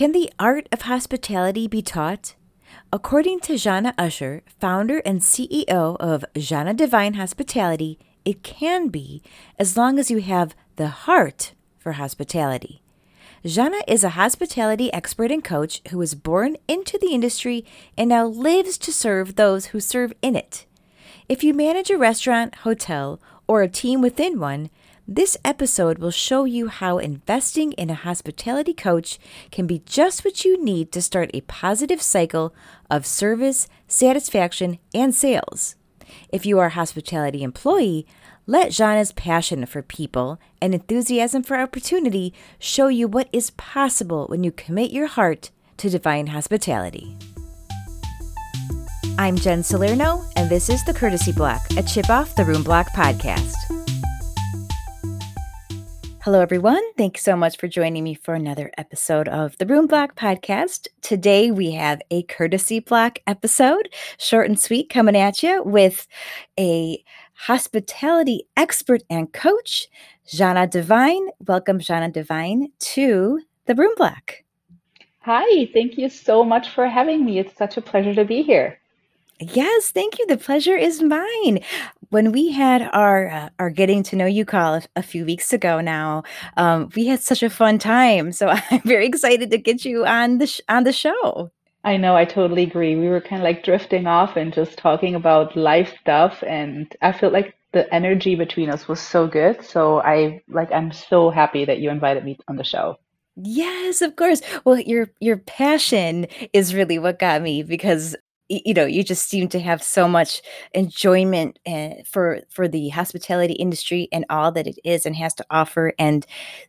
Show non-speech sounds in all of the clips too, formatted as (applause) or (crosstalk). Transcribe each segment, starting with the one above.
Can the art of hospitality be taught? According to Zana Usher, founder and CEO of Zana DeVine Hospitality, it can be as long as you have the heart for hospitality. Zana is a hospitality expert and coach who was born into the industry and now lives to serve those who serve in it. If you manage a restaurant, hotel, or a team within one, this episode will show you how investing in a hospitality coach can be just what you need to start a positive cycle of service, satisfaction, and sales. If you are a hospitality employee, let Zana's passion for people and enthusiasm for opportunity show you what is possible when you commit your heart to divine hospitality. I'm Jen Salerno, and this is The Courtesy Block, a chip off the Room Block podcast. Hello, everyone. Thanks so much for joining me for another episode of the Room Block podcast. Today, we have a courtesy block episode, short and sweet, coming at you with a hospitality expert and coach, Zana DeVine. Welcome, Zana DeVine, to the Room Block. Hi, thank you so much for having me. It's such a pleasure to be here. Yes, thank you. The pleasure is mine. When we had our uh, our getting to know you call a, a few weeks ago now, um, we had such a fun time. So (laughs) I'm very excited to get you on the sh- on the show. I know, I totally agree. We were kind of like drifting off and just talking about life stuff, and I felt like the energy between us was so good. So I like I'm so happy that you invited me on the show. Yes, of course. Well, your your passion is really what got me because you know you just seem to have so much enjoyment uh, for for the hospitality industry and all that it is and has to offer and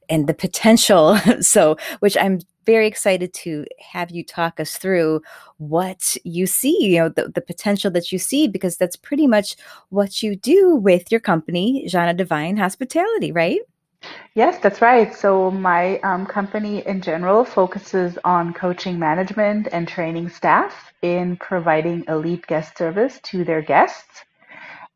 and the potential. (laughs) So which i'm very excited to have you talk us through what you see you know the, the potential that you see because that's pretty much what you do with your company Zana DeVine hospitality right Yes, that's right. So my um, company in general focuses on coaching management and training staff in providing elite guest service to their guests.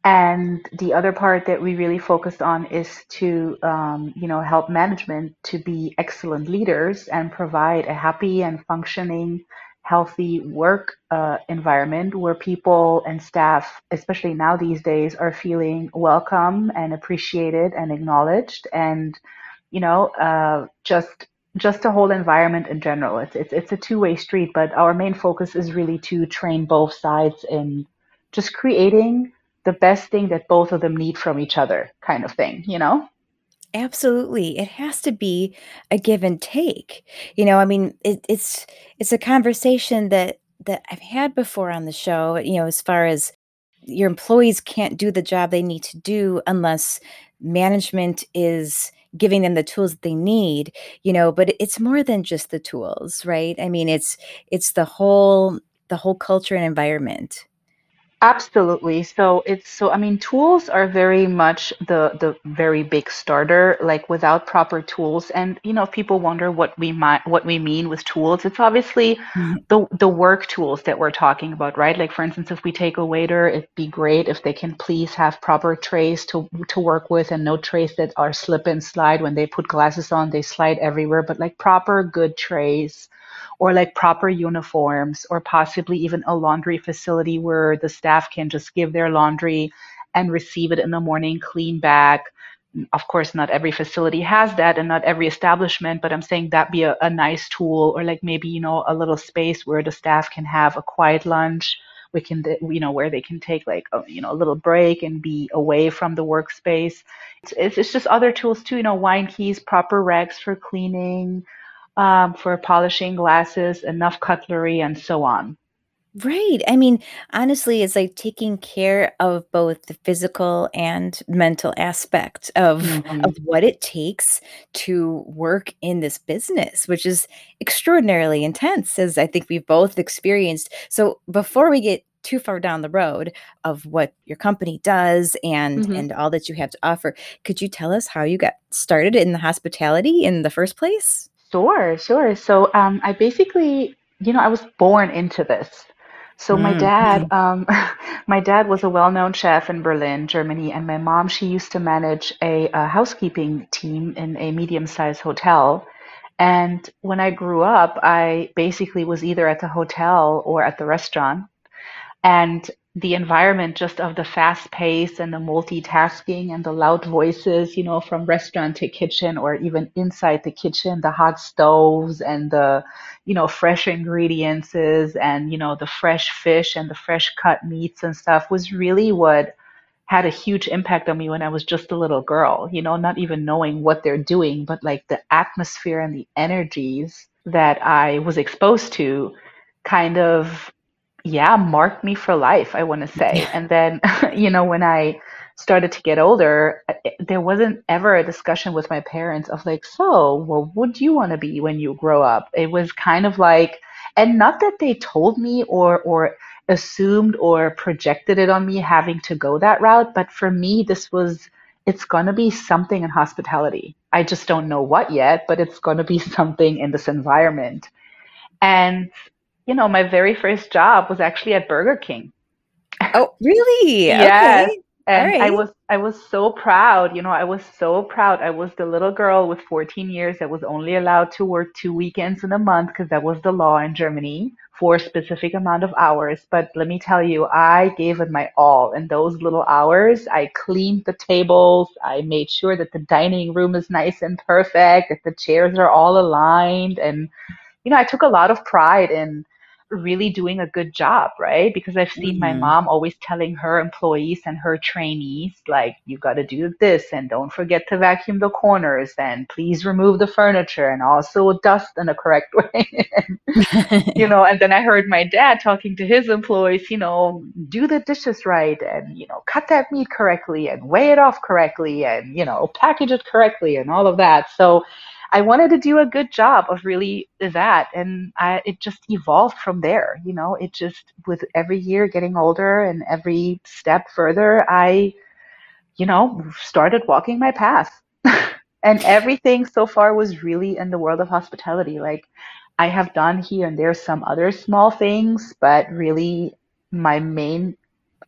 And the other part that we really focus on is to, um, you know, help management to be excellent leaders and provide a happy and functioning healthy work uh, environment where people and staff, especially now these days, are feeling welcome and appreciated and acknowledged, and you know, uh, just just a whole environment in general. It's it's it's a two way street, but our main focus is really to train both sides in just creating the best thing that both of them need from each other, kind of thing. You know. Absolutely. It has to be a give and take. You know, I mean, it, it's it's a conversation that that I've had before on the show, you know, as far as your employees can't do the job they need to do unless management is giving them the tools that they need, you know, but it's more than just the tools, right? I mean, it's it's the whole the whole culture and environment. Absolutely. So it's so I mean tools are very much the the very big starter like without proper tools and you know if people wonder what we might what we mean with tools it's obviously Mhm. the the work tools that we're talking about right like for instance if we take a waiter it'd be great if they can please have proper trays to to work with and no trays that are slip and slide when they put glasses on they slide everywhere but like proper good trays or like proper uniforms or possibly even a laundry facility where the staff can just give their laundry and receive it in the morning clean back. Of course not every facility has that and not every establishment but i'm saying that be a, a nice tool or like maybe you know a little space where the staff can have a quiet lunch. We can you know where they can take like a, you know a little break and be away from the workspace. It's, it's, just other tools too you know wine keys proper racks for cleaning for polishing glasses, enough cutlery, and so on. Right. I mean, honestly, it's like taking care of both the physical and mental aspect of hmm of what it takes to work in this business, which is extraordinarily intense, as I think we've both experienced. So before we get too far down the road of what your company does and hmm and all that you have to offer, could you tell us how you got started in the hospitality in the first place? Sure, sure. So um, I basically, you know, I was born into this. So my Mm, dad, mhm. um, (laughs) my dad was a well-known chef in Berlin, Germany, and my mom, she used to manage a, a housekeeping team in a medium-sized hotel. And when I grew up, I basically was either at the hotel or at the restaurant. And the environment just of the fast pace and the multitasking and the loud voices, you know, from restaurant to kitchen or even inside the kitchen, the hot stoves and the, you know, fresh ingredients and, you know, the fresh fish and the fresh cut meats and stuff was really what had a huge impact on me when I was just a little girl, you know, not even knowing what they're doing, but like the atmosphere and the energies that I was exposed to kind of yeah, marked me for life, I want to say. And then, (laughs) you know, when I started to get older, there wasn't ever a discussion with my parents of like, so, what would you want to be when you grow up? It was kind of like, and not that they told me or or assumed or projected it on me having to go that route, but for me, this was it's going to be something in hospitality. I just don't know what yet, but it's going to be something in this environment. And you know, my very first job was actually at Burger King. Oh, really? yeah. Okay. And right. I was I was so proud, you know, I was so proud. I was the little girl with 14 years that was only allowed to work two weekends in a month because that was the law in Germany for a specific amount of hours. But let me tell you, I gave it my all in those little hours. I cleaned the tables, I made sure that the dining room is nice and perfect, that the chairs are all aligned and you know, I took a lot of pride in really doing a good job, right? Because I've seen mm-hmm. my mom always telling her employees and her trainees, like, you got to do this and don't forget to vacuum the corners and please remove the furniture and also dust in a correct (laughs) way. you know, and then I heard my dad talking to his employees, you know, do the dishes right and, you know, cut that meat correctly and weigh it off correctly and, you know, package it correctly and all of that. So, I wanted to do a good job of really that, and I, it just evolved from there. You know, it just with every year getting older and every step further, I, you know, started walking my path, (laughs) and everything so far was really in the world of hospitality. Like I have done here and there some other small things, but really my main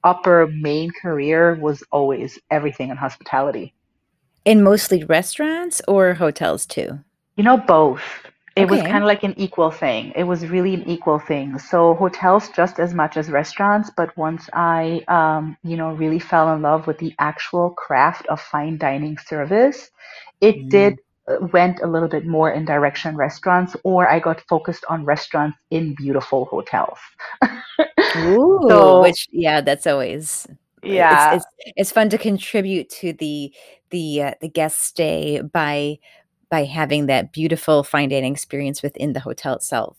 upper main career was always everything in hospitality. In mostly restaurants or hotels too? You know, both. It was kind of like an equal thing. It was really an equal thing. So hotels just as much as restaurants, but once I, um, you know, really fell in love with the actual craft of fine dining service, it Mm. did uh, went a little bit more in direction restaurants, or I got focused on restaurants in beautiful hotels. (laughs) Ooh, So which yeah, that's always yeah, it's it's fun to contribute to the the uh, the guest stay by by having that beautiful fine dining experience within the hotel itself.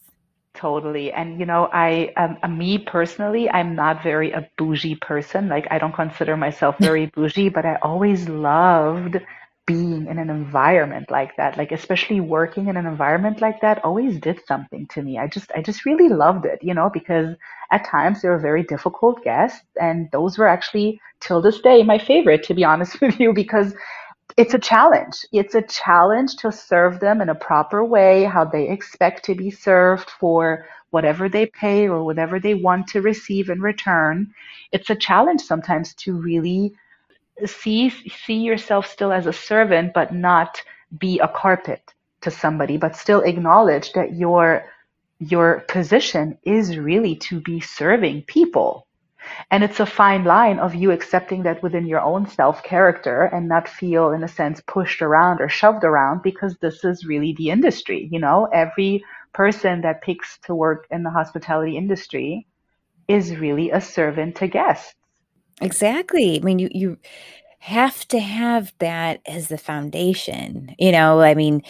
Totally. And you know, I um, uh, me personally, I'm not very a bougie person. Like I don't consider myself very bougie, but I always loved being in an environment like that. Like especially working in an environment like that always did something to me. I just I just really loved it, you know, because at times they were very difficult guests and those were actually till this day my favorite to be (laughs) honest with you because it's a challenge. It's a challenge to serve them in a proper way, how they expect to be served for whatever they pay or whatever they want to receive in return. It's a challenge sometimes to really see see yourself still as a servant but not be a carpet to somebody but still acknowledge that your your position is really to be serving people and it's a fine line of you accepting that within your own self character and not feel, in a sense, pushed around or shoved around because this is really the industry. You know, every person that picks to work in the hospitality industry is really a servant to guests. Exactly. I mean, you, you, have to have that as the foundation. You know, I mean,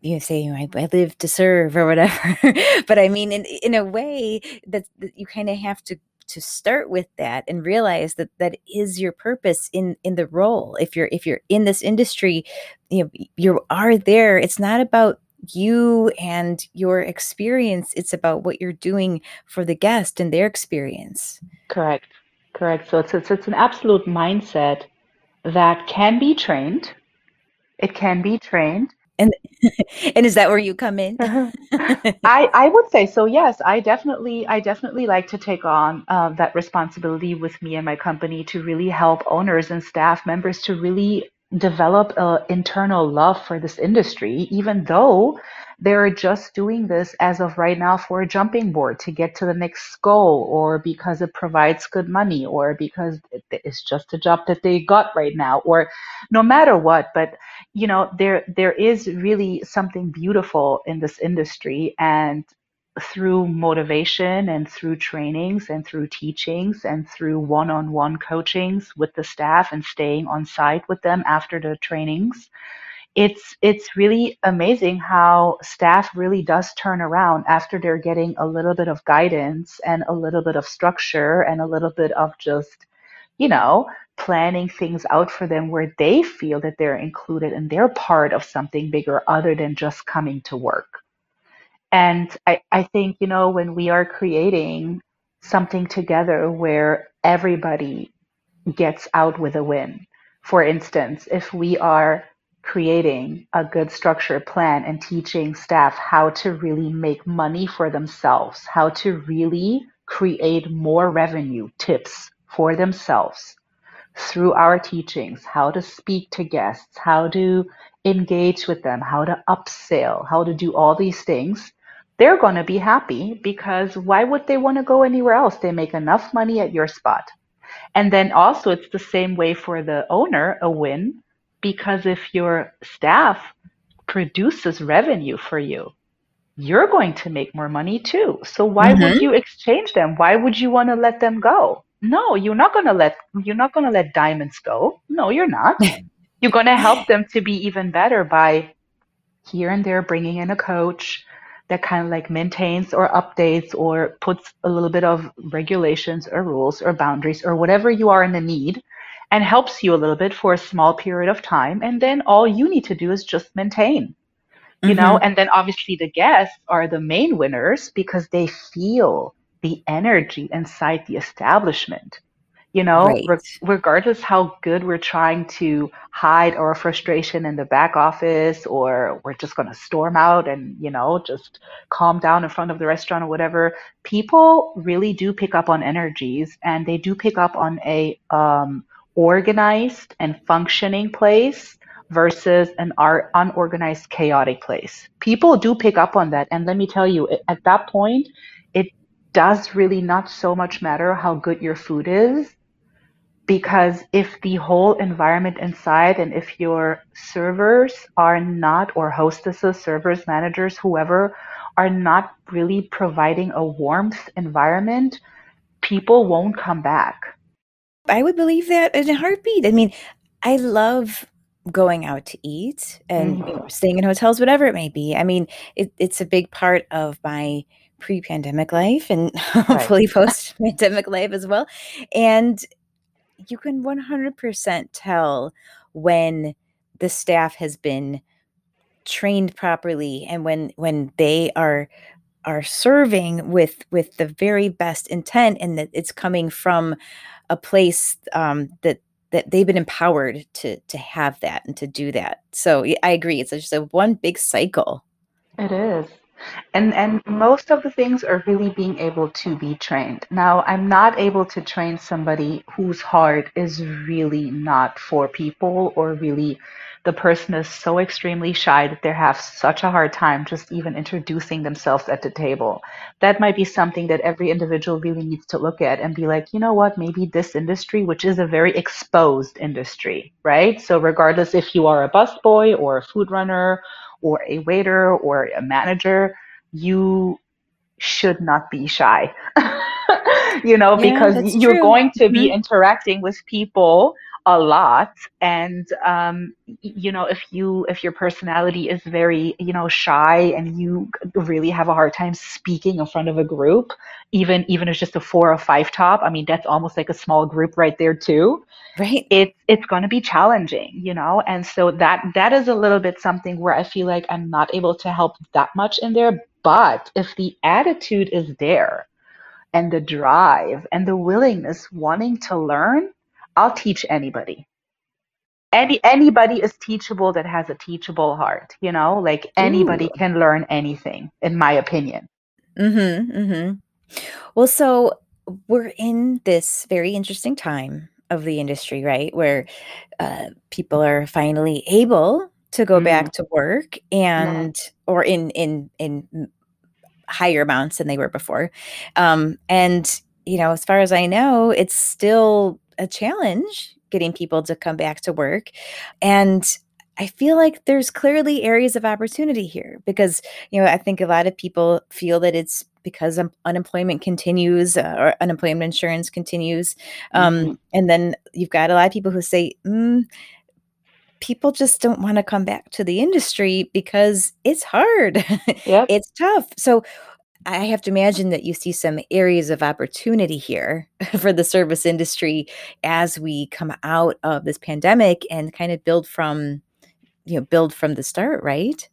you say you know, I, I live to serve or whatever, (laughs) but I mean, in in a way that, that you kind of have to to start with that and realize that that is your purpose in in the role if you're if you're in this industry you know you are there it's not about you and your experience it's about what you're doing for the guest and their experience correct correct so it's it's, it's an absolute mindset that can be trained it can be trained and (laughs) and is that where you come in? (laughs) (laughs) I I would say so. Yes, I definitely I definitely like to take on uh, that responsibility with me and my company to really help owners and staff members to really develop an internal love for this industry, even though they're just doing this as of right now for a jumping board to get to the next goal or because it provides good money or because it's just a job that they got right now or no matter what. But you know there there is really something beautiful in this industry and through motivation and through trainings and through teachings and through one-on-one coachings with the staff and staying on site with them after the trainings it's it's really amazing how staff really does turn around after they're getting a little bit of guidance and a little bit of structure and a little bit of just you know planning things out for them where they feel that they're included and they're part of something bigger other than just coming to work. And I, I think, you know, when we are creating something together where everybody gets out with a win, for instance, if we are creating a good structured plan and teaching staff how to really make money for themselves, how to really create more revenue tips for themselves through our teachings, how to speak to guests, how to engage with them, how to upsell, how to do all these things, they're going to be happy because why would they want to go anywhere else? They make enough money at your spot. And then also, it's the same way for the owner, a win, because if your staff produces revenue for you, you're going to make more money too. So why mm-hmm. would you exchange them? Why would you want to let them go? No, you're not going to let you're not going to let diamonds go. No, you're not. (laughs) you're going to help them to be even better by here and there bringing in a coach, that kind of like maintains or updates or puts a little bit of regulations or rules or boundaries or whatever you are in the need and helps you a little bit for a small period of time. And then all you need to do is just maintain, you mm-hmm. know, and then obviously the guests are the main winners because they feel the energy inside the establishment you know right. re- regardless how good we're trying to hide our frustration in the back office or we're just going to storm out and you know just calm down in front of the restaurant or whatever people really do pick up on energies and they do pick up on a um, organized and functioning place versus an unorganized chaotic place. People do pick up on that and let me tell you at that point it does really not so much matter how good your food is because if the whole environment inside and if your servers are not or hostesses servers managers whoever are not really providing a warmth environment people won't come back i would believe that in a heartbeat. I mean i love going out to eat and mm-hmm. you know, staying in hotels whatever it may be. I mean it, it's a big part of my pre-pandemic life and (laughs) hopefully post-pandemic life as well. And you can 100% tell when the staff has been trained properly and when when they are are serving with with the very best intent and that it's coming from a place um, that that they've been empowered to to have that and to do that. So i agree it's just a one big cycle. It is. And and most of the things are really being able to be trained. Now i'm not able to train somebody whose heart is really not for people or really the person is so extremely shy that they have such a hard time just even introducing themselves at the table that might be something that every individual really needs to look at and be like you know what maybe this industry which is a very exposed industry right so regardless if you are a busboy or a food runner or a waiter or a manager, you should not be shy. (laughs) you know, yeah, because you're true. going to be mm-hmm. interacting with people a lot. And um, you know if you if your personality is very you know shy and you really have a hard time speaking in front of a group even even if it's just a four or five top i mean that's almost like a small group right there too. Right. It's it's going to be challenging you know? And so that that is a little bit something where i feel like i'm not able to help that much in there. But if the attitude is there and the drive and the willingness wanting to learn I'll teach anybody. Any anybody is teachable that has a teachable heart, you know? Like anybody Ooh. can learn anything, in my opinion. Mhm. Mhm. Well, so we're in this very interesting time of the industry, right? Where uh, people are finally able to go mm. back to work and yeah. or in in in higher amounts than they were before. Um, and you know, as far as I know, it's still a challenge getting people to come back to work. And I feel like there's clearly areas of opportunity here because, you know, I think a lot of people feel that it's because um, unemployment continues uh, or unemployment insurance continues. Um, mm-hmm. And then you've got a lot of people who say, mm, people just don't want to come back to the industry because it's hard. (laughs) Yep. it's tough. So I have to imagine that you see some areas of opportunity here (laughs) for the service industry as we come out of this pandemic and kind of build from you know build from the start, right?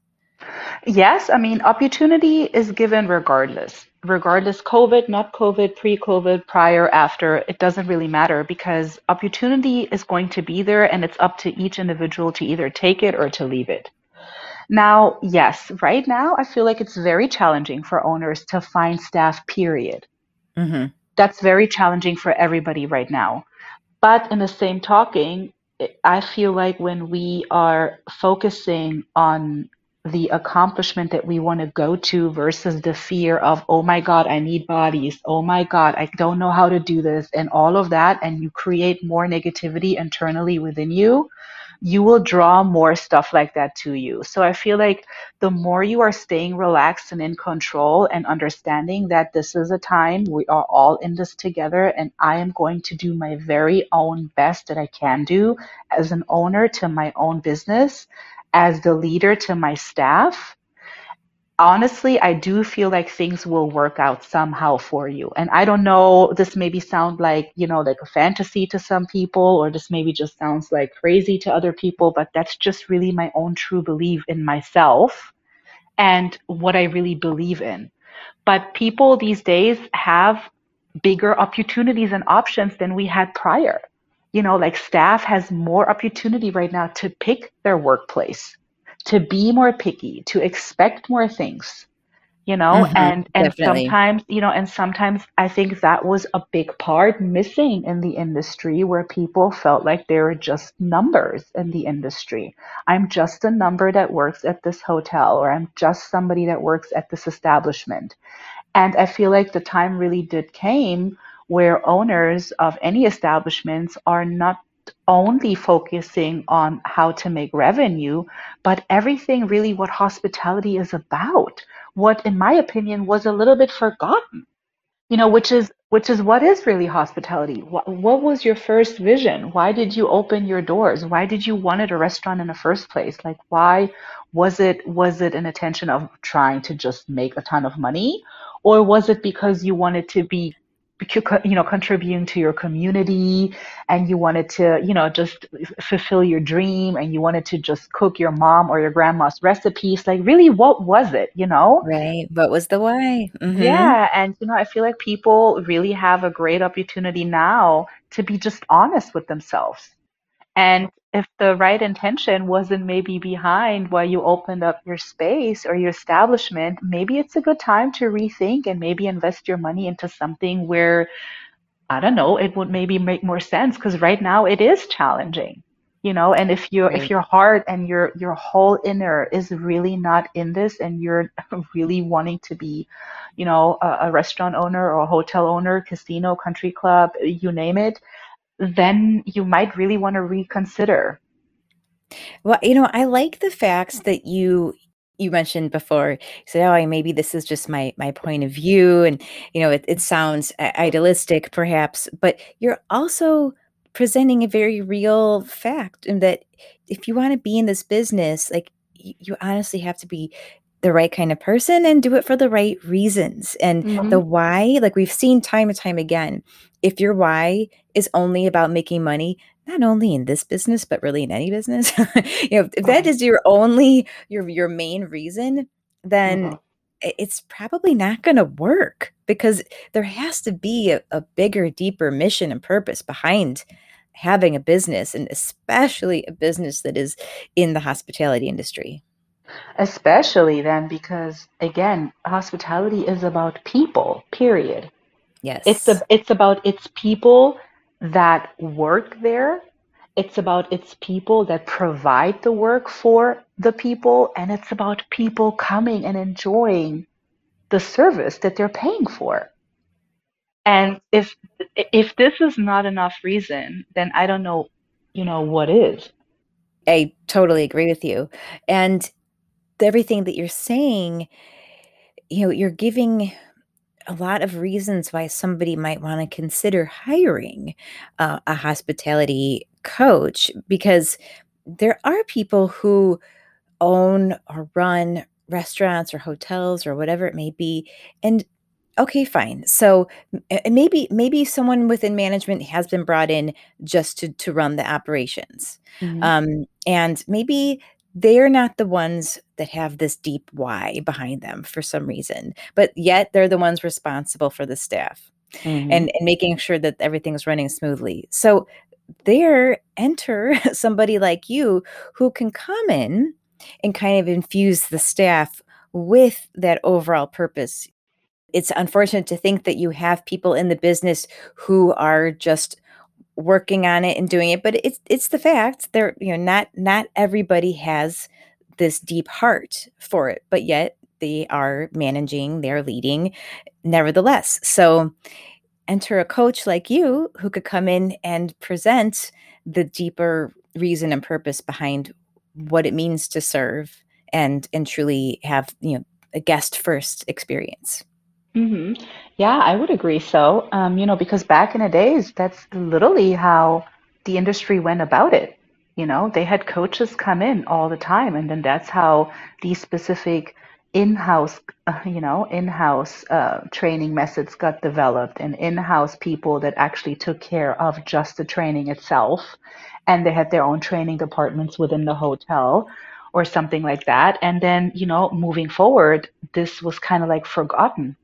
Yes, I mean opportunity is given regardless. Regardless COVID, not COVID, pre-COVID, prior, after, it doesn't really matter because opportunity is going to be there and it's up to each individual to either take it or to leave it. Now, yes, right now I feel like it's very challenging for owners to find staff, period. Mm-hmm. That's very challenging for everybody right now. But in the same talking, I feel like when we are focusing on the accomplishment that we want to go to versus the fear of, oh my God, I need bodies. Oh my God, I don't know how to do this, and all of that, and you create more negativity internally within you, you will draw more stuff like that to you. So I feel like the more you are staying relaxed and in control and understanding that this is a time we are all in this together and I am going to do my very own best that I can do as an owner to my own business, as the leader to my staff honestly, I do feel like things will work out somehow for you. And I don't know, this maybe sound like, you know, like a fantasy to some people, or this maybe just sounds like crazy to other people, but that's just really my own true belief in myself and what I really believe in. But people these days have bigger opportunities and options than we had prior. You know, like staff has more opportunity right now to pick their workplace to be more picky, to expect more things, you know, mm-hmm, and and definitely. sometimes, you know, and sometimes I think that was a big part missing in the industry where people felt like they were just numbers in the industry. I'm just a number that works at this hotel or I'm just somebody that works at this establishment. And I feel like the time really did came where owners of any establishments are not only focusing on how to make revenue, but everything really what hospitality is about. What, in my opinion, was a little bit forgotten. You know, which is which is what is really hospitality. What, what was your first vision? Why did you open your doors? Why did you wanted a restaurant in the first place? Like, why was it was it an intention of trying to just make a ton of money, or was it because you wanted to be you know contributing to your community and you wanted to you know just fulfill your dream and you wanted to just cook your mom or your grandma's recipes like really what was it you know? Right. What was the why? Mm-hmm. yeah and you know i feel like people really have a great opportunity now to be just honest with themselves and if the right intention wasn't maybe behind why you opened up your space or your establishment, maybe it's a good time to rethink and maybe invest your money into something where, I don't know, it would maybe make more sense because right now it is challenging. You know, and if you right. if your heart and your your whole inner is really not in this, and you're (laughs) really wanting to be, you know, a, a restaurant owner or a hotel owner, casino, country club, you name it, then you might really want to reconsider. Well, you know, I like the facts that you you mentioned before. You said, "Oh, maybe this is just my my point of view," and you know, it, it sounds idealistic, perhaps, but you're also presenting a very real fact, and that if you want to be in this business, like you honestly have to be the right kind of person and do it for the right reasons. And mm-hmm. the why, like we've seen time and time again, if your why is only about making money, not only in this business but really in any business, (laughs) you know, if that is your only your your main reason, then mm-hmm. it's probably not going to work because there has to be a, a bigger, deeper mission and purpose behind having a business and especially a business that is in the hospitality industry. Especially then, because again, hospitality is about people, period. Yes. It's a, it's about it's people that work there. it's about its people that provide the work for the people, and it's about people coming and enjoying the service that they're paying for. And if if this is not enough reason, then I don't know, you know, what is. I totally agree with you. And everything that you're saying, you know, you're giving a lot of reasons why somebody might want to consider hiring uh, a hospitality coach because there are people who own or run restaurants or hotels or whatever it may be and okay fine so maybe maybe someone within management has been brought in just to to run the operations mm-hmm. um, and maybe they're not the ones that have this deep why behind them for some reason but yet they're the ones responsible for the staff mm-hmm. and, and making sure that everything's running smoothly so there enter (laughs) somebody like you who can come in and kind of infuse the staff with that overall purpose. It's unfortunate to think that you have people in the business who are just working on it and doing it, but it's it's the fact. They're you know not not everybody has this deep heart for it, but yet they are managing, they're leading nevertheless. So enter a coach like you who could come in and present the deeper reason and purpose behind what it means to serve and and truly have you know a guest first experience mm-hmm. yeah i would agree. So um, you know because back in the days that's literally how the industry went about it. You know they had coaches come in all the time and then that's how these specific in-house uh, you know in-house uh, training methods got developed and in-house people that actually took care of just the training itself and they had their own training departments within the hotel or something like that. And then you know moving forward this was kind of like forgotten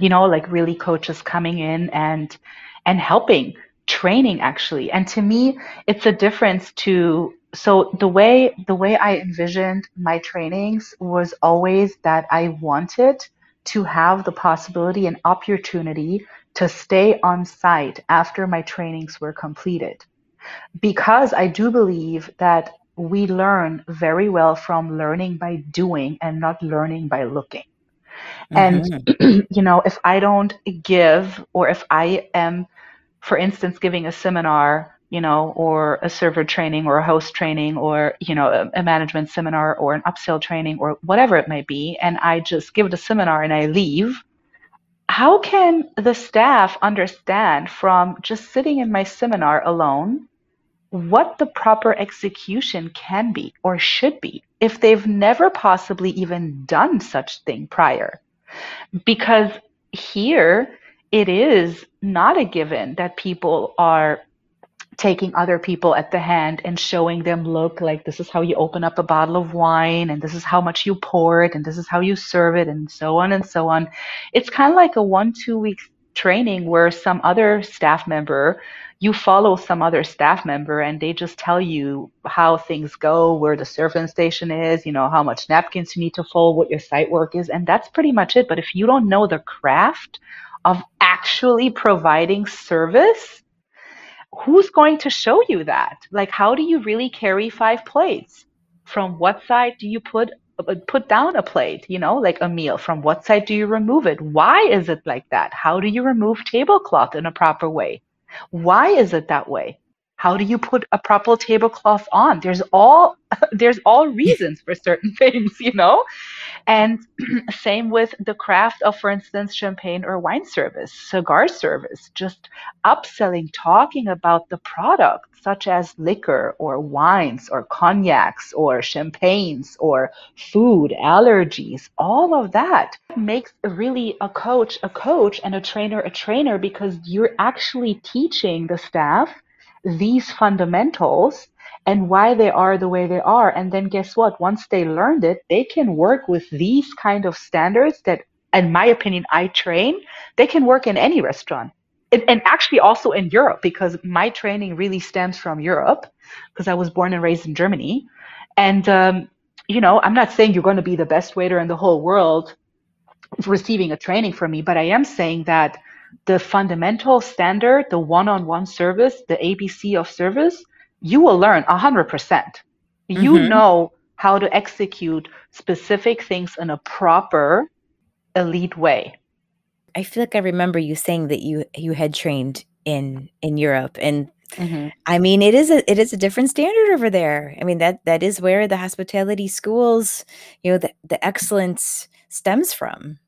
you know like really coaches coming in and and helping training actually and to me it's a difference to so the way the way I envisioned my trainings was always that I wanted to have the possibility and opportunity to stay on site after my trainings were completed. Because I do believe that we learn very well from learning by doing and not learning by looking. Mm-hmm. And, (clears throat) you know, if I don't give, or if I am, for instance, giving a seminar you know, or a server training or a host training or, you know, a, a management seminar or an upsell training or whatever it may be, and I just give the seminar and I leave, how can the staff understand from just sitting in my seminar alone what the proper execution can be or should be if they've never possibly even done such thing prior? Because here it is not a given that people are taking other people at the hand and showing them look like this is how you open up a bottle of wine and this is how much you pour it and this is how you serve it and so on and so on it's kind of like a one two week training where some other staff member you follow some other staff member and they just tell you how things go where the serving station is you know how much napkins you need to fold what your site work is and that's pretty much it but if you don't know the craft of actually providing service who's going to show you that? Like, how do you really carry five plates? From what side do you put put down a plate? You know, like a meal. From what side do you remove it? Why is it like that? How do you remove tablecloth in a proper way? Why is it that way? How do you put a proper tablecloth on? There's all (laughs) there's all reasons for certain (laughs) things, you know. And (clears throat) same with the craft of, for instance, champagne or wine service, cigar service, just upselling, talking about the product, such as liquor or wines or cognacs or champagnes or food, allergies, all of that makes really a coach a coach and a trainer a trainer because you're actually teaching the staff these fundamentals and why they are the way they are. And then guess what? Once they learned it, they can work with these kind of standards that, in my opinion, I train. They can work in any restaurant. and actually also in Europe because my training really stems from Europe because I was born and raised in Germany. And, um, you know, I'm not saying you're going to be the best waiter in the whole world receiving a training from me, but I am saying that the fundamental standard, the one on one service, the ABC of service, you will learn 100%. percent You mm-hmm. know how to execute specific things in a proper elite way. I feel like I remember you saying that you you had trained in in Europe and mm-hmm. I mean it is a it is a different standard over there. I mean that that is where the hospitality schools, you know, the the excellence stems from.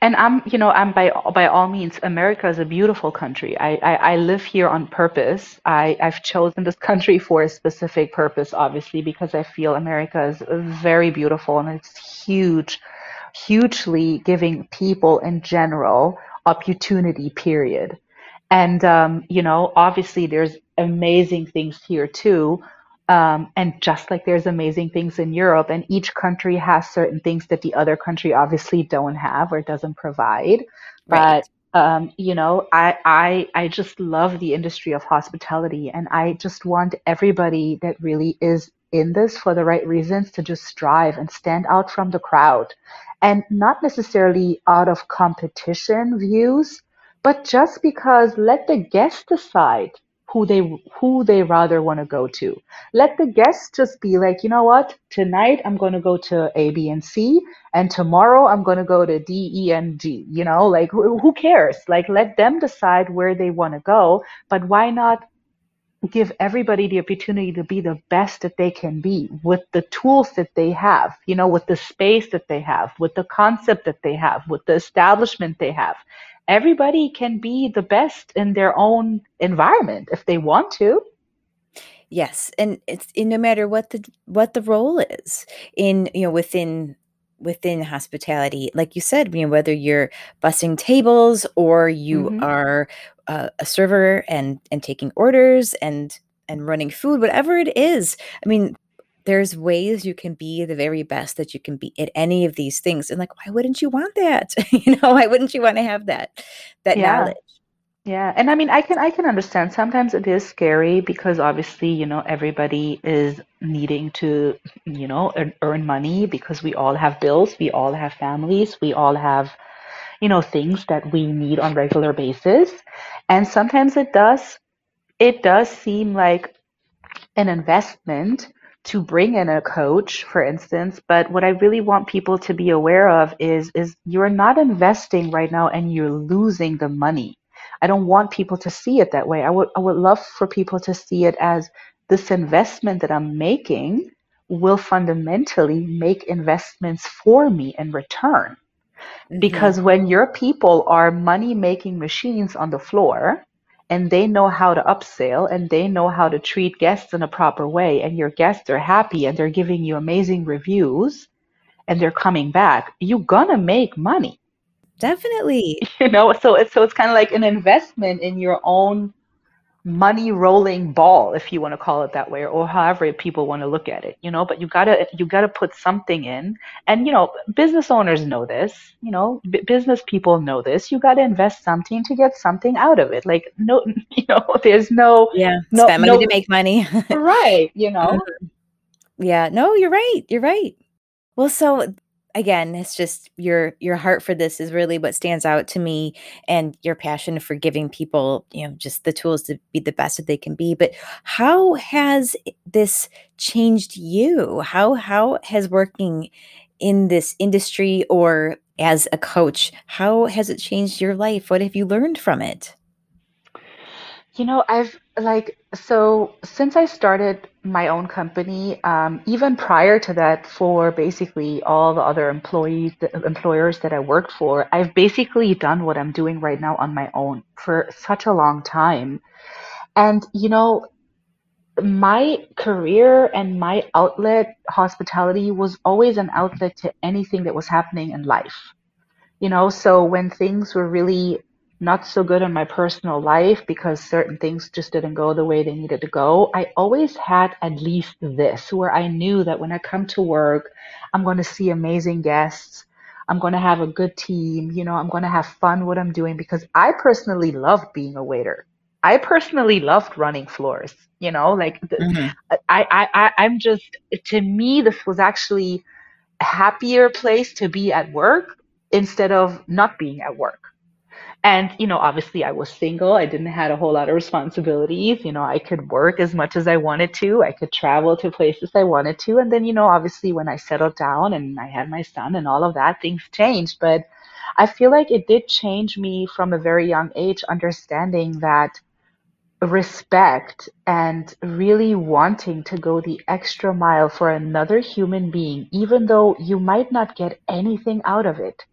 And I'm, you know, I'm by by all means, America is a beautiful country. I, I, I live here on purpose. I, I've chosen this country for a specific purpose, obviously, because I feel America is very beautiful and it's huge, hugely giving people in general opportunity, period. And um, you know, obviously there's amazing things here too. Um, and just like there's amazing things in Europe, and each country has certain things that the other country obviously don't have or doesn't provide. Right. But um, you know, I I I just love the industry of hospitality, and I just want everybody that really is in this for the right reasons to just strive and stand out from the crowd, and not necessarily out of competition views, but just because let the guests decide who they who they rather want to go to. Let the guests just be like, you know what? Tonight I'm going to go to A, B, and C, and tomorrow I'm going to go to D, E, and G. You know, like who, who cares? Like let them decide where they want to go. But why not give everybody the opportunity to be the best that they can be with the tools that they have, you know, with the space that they have, with the concept that they have, with the establishment they have. Everybody can be the best in their own environment if they want to. Yes, and it's and no matter what the what the role is in you know within within hospitality, like you said, you know whether you're bussing tables or you hmm are uh, a server and and taking orders and and running food, whatever it is. I mean, there's ways you can be the very best that you can be at any of these things, and like, why wouldn't you want that? (laughs) you know, why wouldn't you want to have that that Yeah. knowledge? Yeah, and I mean, I can I can understand. Sometimes it is scary because obviously, you know, everybody is needing to, you know, earn, earn money because we all have bills, we all have families, we all have, you know, things that we need on regular basis. And sometimes it does it does seem like an investment to bring in a coach, for instance. But what I really want people to be aware of is is you're not investing right now and you're losing the money. I don't want people to see it that way. I would I would love for people to see it as this investment that I'm making will fundamentally make investments for me in return. hmm Because when your people are money making machines on the floor and they know how to upsell and they know how to treat guests in a proper way, and your guests are happy and they're giving you amazing reviews and they're coming back, you're gonna make money. Definitely. (laughs) You know, so it's so it's kind of like an investment in your own money rolling ball, if you want to call it that way, or however people want to look at it, you know, but you gotta you gotta put something in. And you know, business owners know this, you know, b business people know this. You gotta invest something to get something out of it. Like no, (laughs) you know, there's no Yeah, no spend money to make money. (laughs) right, you know. Mm-hmm. Yeah, no, you're right, you're right. Well, so again, it's just your your heart for this is really what stands out to me and your passion for giving people, you know, just the tools to be the best that they can be. But how has this changed you? How how has working in this industry or as a coach, how has it changed your life? What have you learned from it? You know, I've like so since I started my own company, um, even prior to that, for basically all the other employees, the employers that I worked for, I've basically done what I'm doing right now on my own for such a long time. And you know, my career and my outlet, hospitality, was always an outlet to anything that was happening in life. You know, so when things were really not so good in my personal life because certain things just didn't go the way they needed to go, I always had at least this where I knew that when I come to work, I'm going to see amazing guests. I'm going to have a good team. You know, I'm going to have fun what I'm doing because I personally loved being a waiter. I personally loved running floors. You know, like the, Mhm. I, I, I, I'm just, to me, this was actually a happier place to be at work instead of not being at work. And you know obviously i was single. I didn't have a whole lot of responsibilities. You know i could work as much as i wanted to. I could travel to places i wanted to. And then you know obviously when i settled down and i had my son and all of that things changed. But i feel like it did change me from a very young age understanding that respect and really wanting to go the extra mile for another human being even though you might not get anything out of it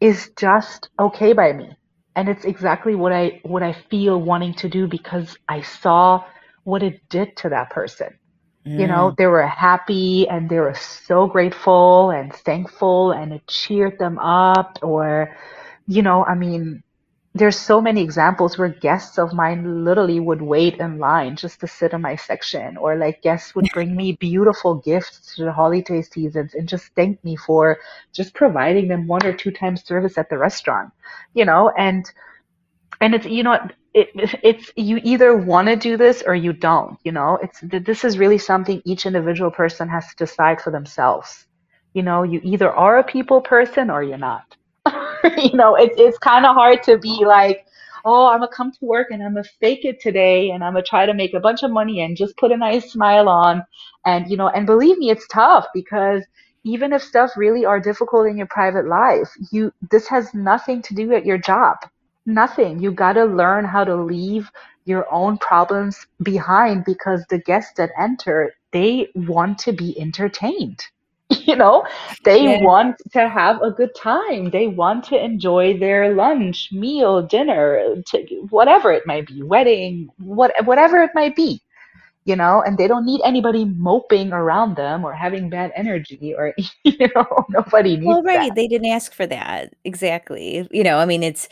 is just okay by me. And it's exactly what I what I feel wanting to do because I saw what it did to that person. You know, Mm, they were happy and they were so grateful and thankful and it cheered them up or you know, I mean, there's so many examples where guests of mine literally would wait in line just to sit in my section, or like guests would bring me beautiful gifts to the holiday seasons and just thank me for just providing them one or two times service at the restaurant, you know, and and it's you know it, it's you either want to do this or you don't, you know. It's this is really something each individual person has to decide for themselves. You know, you either are a people person or you're not. (laughs) you know, it's it's kind of hard to be like, oh, I'm gonna come to work and I'm gonna fake it today and I'm gonna try to make a bunch of money and just put a nice smile on. And you know, and believe me, it's tough because even if stuff really are difficult in your private life, you this has nothing to do with your job. Nothing. You gotta learn how to leave your own problems behind because the guests that enter, they want to be entertained. (laughs) You know, they yeah. want to have a good time. They want to enjoy their lunch, meal, dinner, to, whatever it might be, wedding, what, whatever it might be, you know, and they don't need anybody moping around them or having bad energy or, (laughs) you know, nobody needs Well, right, that. they didn't ask for that. Exactly. You know, I mean, it's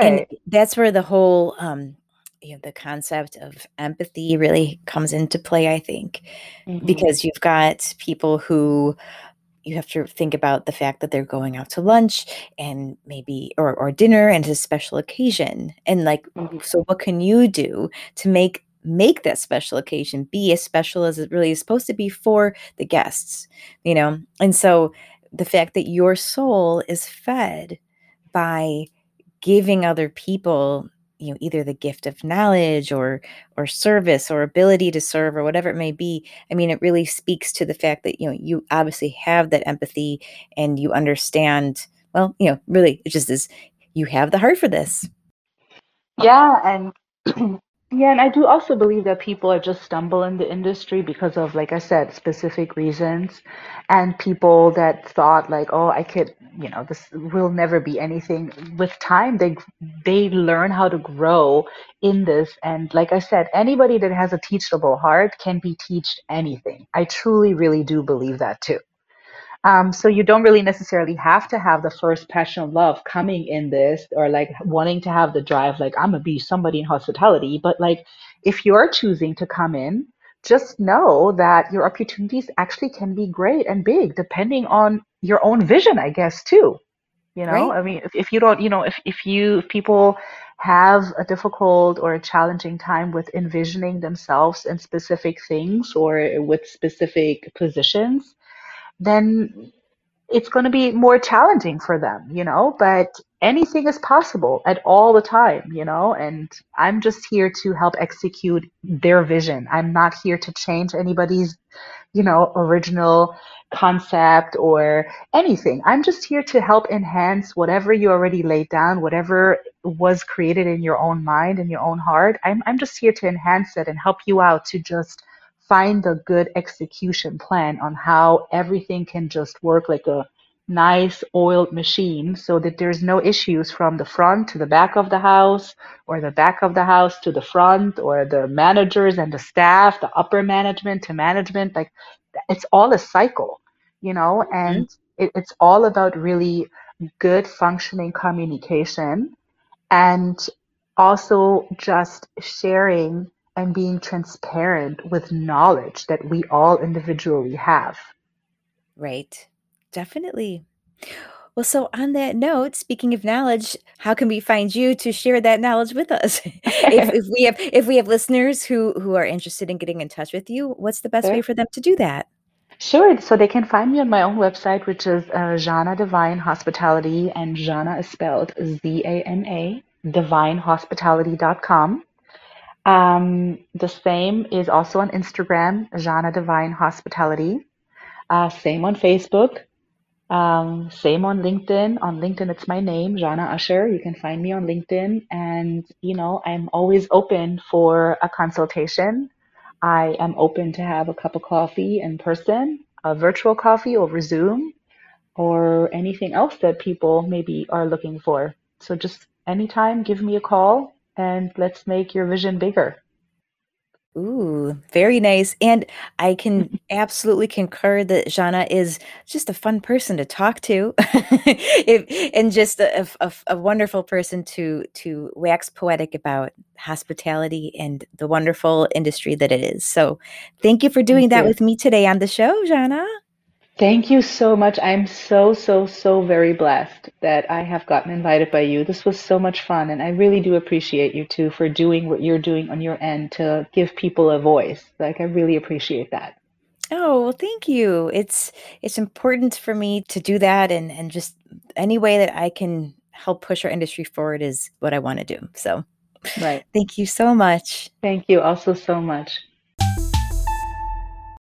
and Right. that's where the whole, um, you know, the concept of empathy really comes into play, I think, hmm because you've got people who you have to think about the fact that they're going out to lunch and maybe or or dinner and it's a special occasion. And like, hmm so what can you do to make make that special occasion be as special as it really is supposed to be for the guests, you know? And so the fact that your soul is fed by giving other people you know either the gift of knowledge or or service or ability to serve or whatever it may be i mean it really speaks to the fact that you know you obviously have that empathy and you understand well you know really it just is you have the heart for this. Yeah, and (clears throat) yeah, and I do also believe that people are just stumble in the industry because of, like I said, specific reasons, and people that thought like, oh, I could, you know, this will never be anything. With time, they they learn how to grow in this, and like I said, anybody that has a teachable heart can be taught anything. I truly, really do believe that too. Um, so you don't really necessarily have to have the first passion love coming in this or like wanting to have the drive, like I'm gonna be somebody in hospitality. But like if you're choosing to come in, just know that your opportunities actually can be great and big depending on your own vision, I guess, too. You know, right I mean, if, if you don't, you know, if, if you, if people have a difficult or a challenging time with envisioning themselves in specific things or with specific positions, then it's going to be more challenging for them, you know, but anything is possible at all the time, you know, and I'm just here to help execute their vision. I'm not here to change anybody's, you know, original concept or anything. I'm just here to help enhance whatever you already laid down, whatever was created in your own mind and your own heart. I'm I'm just here to enhance it and help you out to just find the good execution plan on how everything can just work like a nice oiled machine so that there's no issues from the front to the back of the house or the back of the house to the front or the managers and the staff, the upper management to management. Like it's all a cycle, you know, Mhm. and it, it's all about really good functioning communication and also just sharing and being transparent with knowledge that we all individually have. right definitely well so on that note speaking of knowledge how can we find you to share that knowledge with us (laughs) if (laughs) if we have if we have listeners who who are interested in getting in touch with you what's the best way for them to do that Sure. So they can find me on my own website, which is uh, Zana DeVine Hospitality, and Zana is spelled Z A N A, divinehospitality.com. Um, the same is also on Instagram, Zana DeVine Hospitality. Uh, same on Facebook. Um, same on LinkedIn. On LinkedIn, it's my name, Zana Usher. You can find me on LinkedIn. And, you know, I'm always open for a consultation. I am open to have a cup of coffee in person, a virtual coffee over Zoom, or anything else that people maybe are looking for. So just anytime, give me a call and let's make your vision bigger. Ooh, very nice. And I can (laughs) absolutely concur that Zana is just a fun person to talk to, (laughs) if, and just a, a, a wonderful person to to wax poetic about hospitality and the wonderful industry that it is. So, thank you for doing Thank that you. with me today on the show, Zana. Thank you so much. I'm so, so, so very blessed that I have gotten invited by you. This was so much fun, and I really do appreciate you too for doing what you're doing on your end to give people a voice. Like, I really appreciate that. Oh, well, thank you. It's it's important for me to do that and and just any way that I can help push our industry forward is what I want to do. So, Right. thank you so much. Thank you also so much.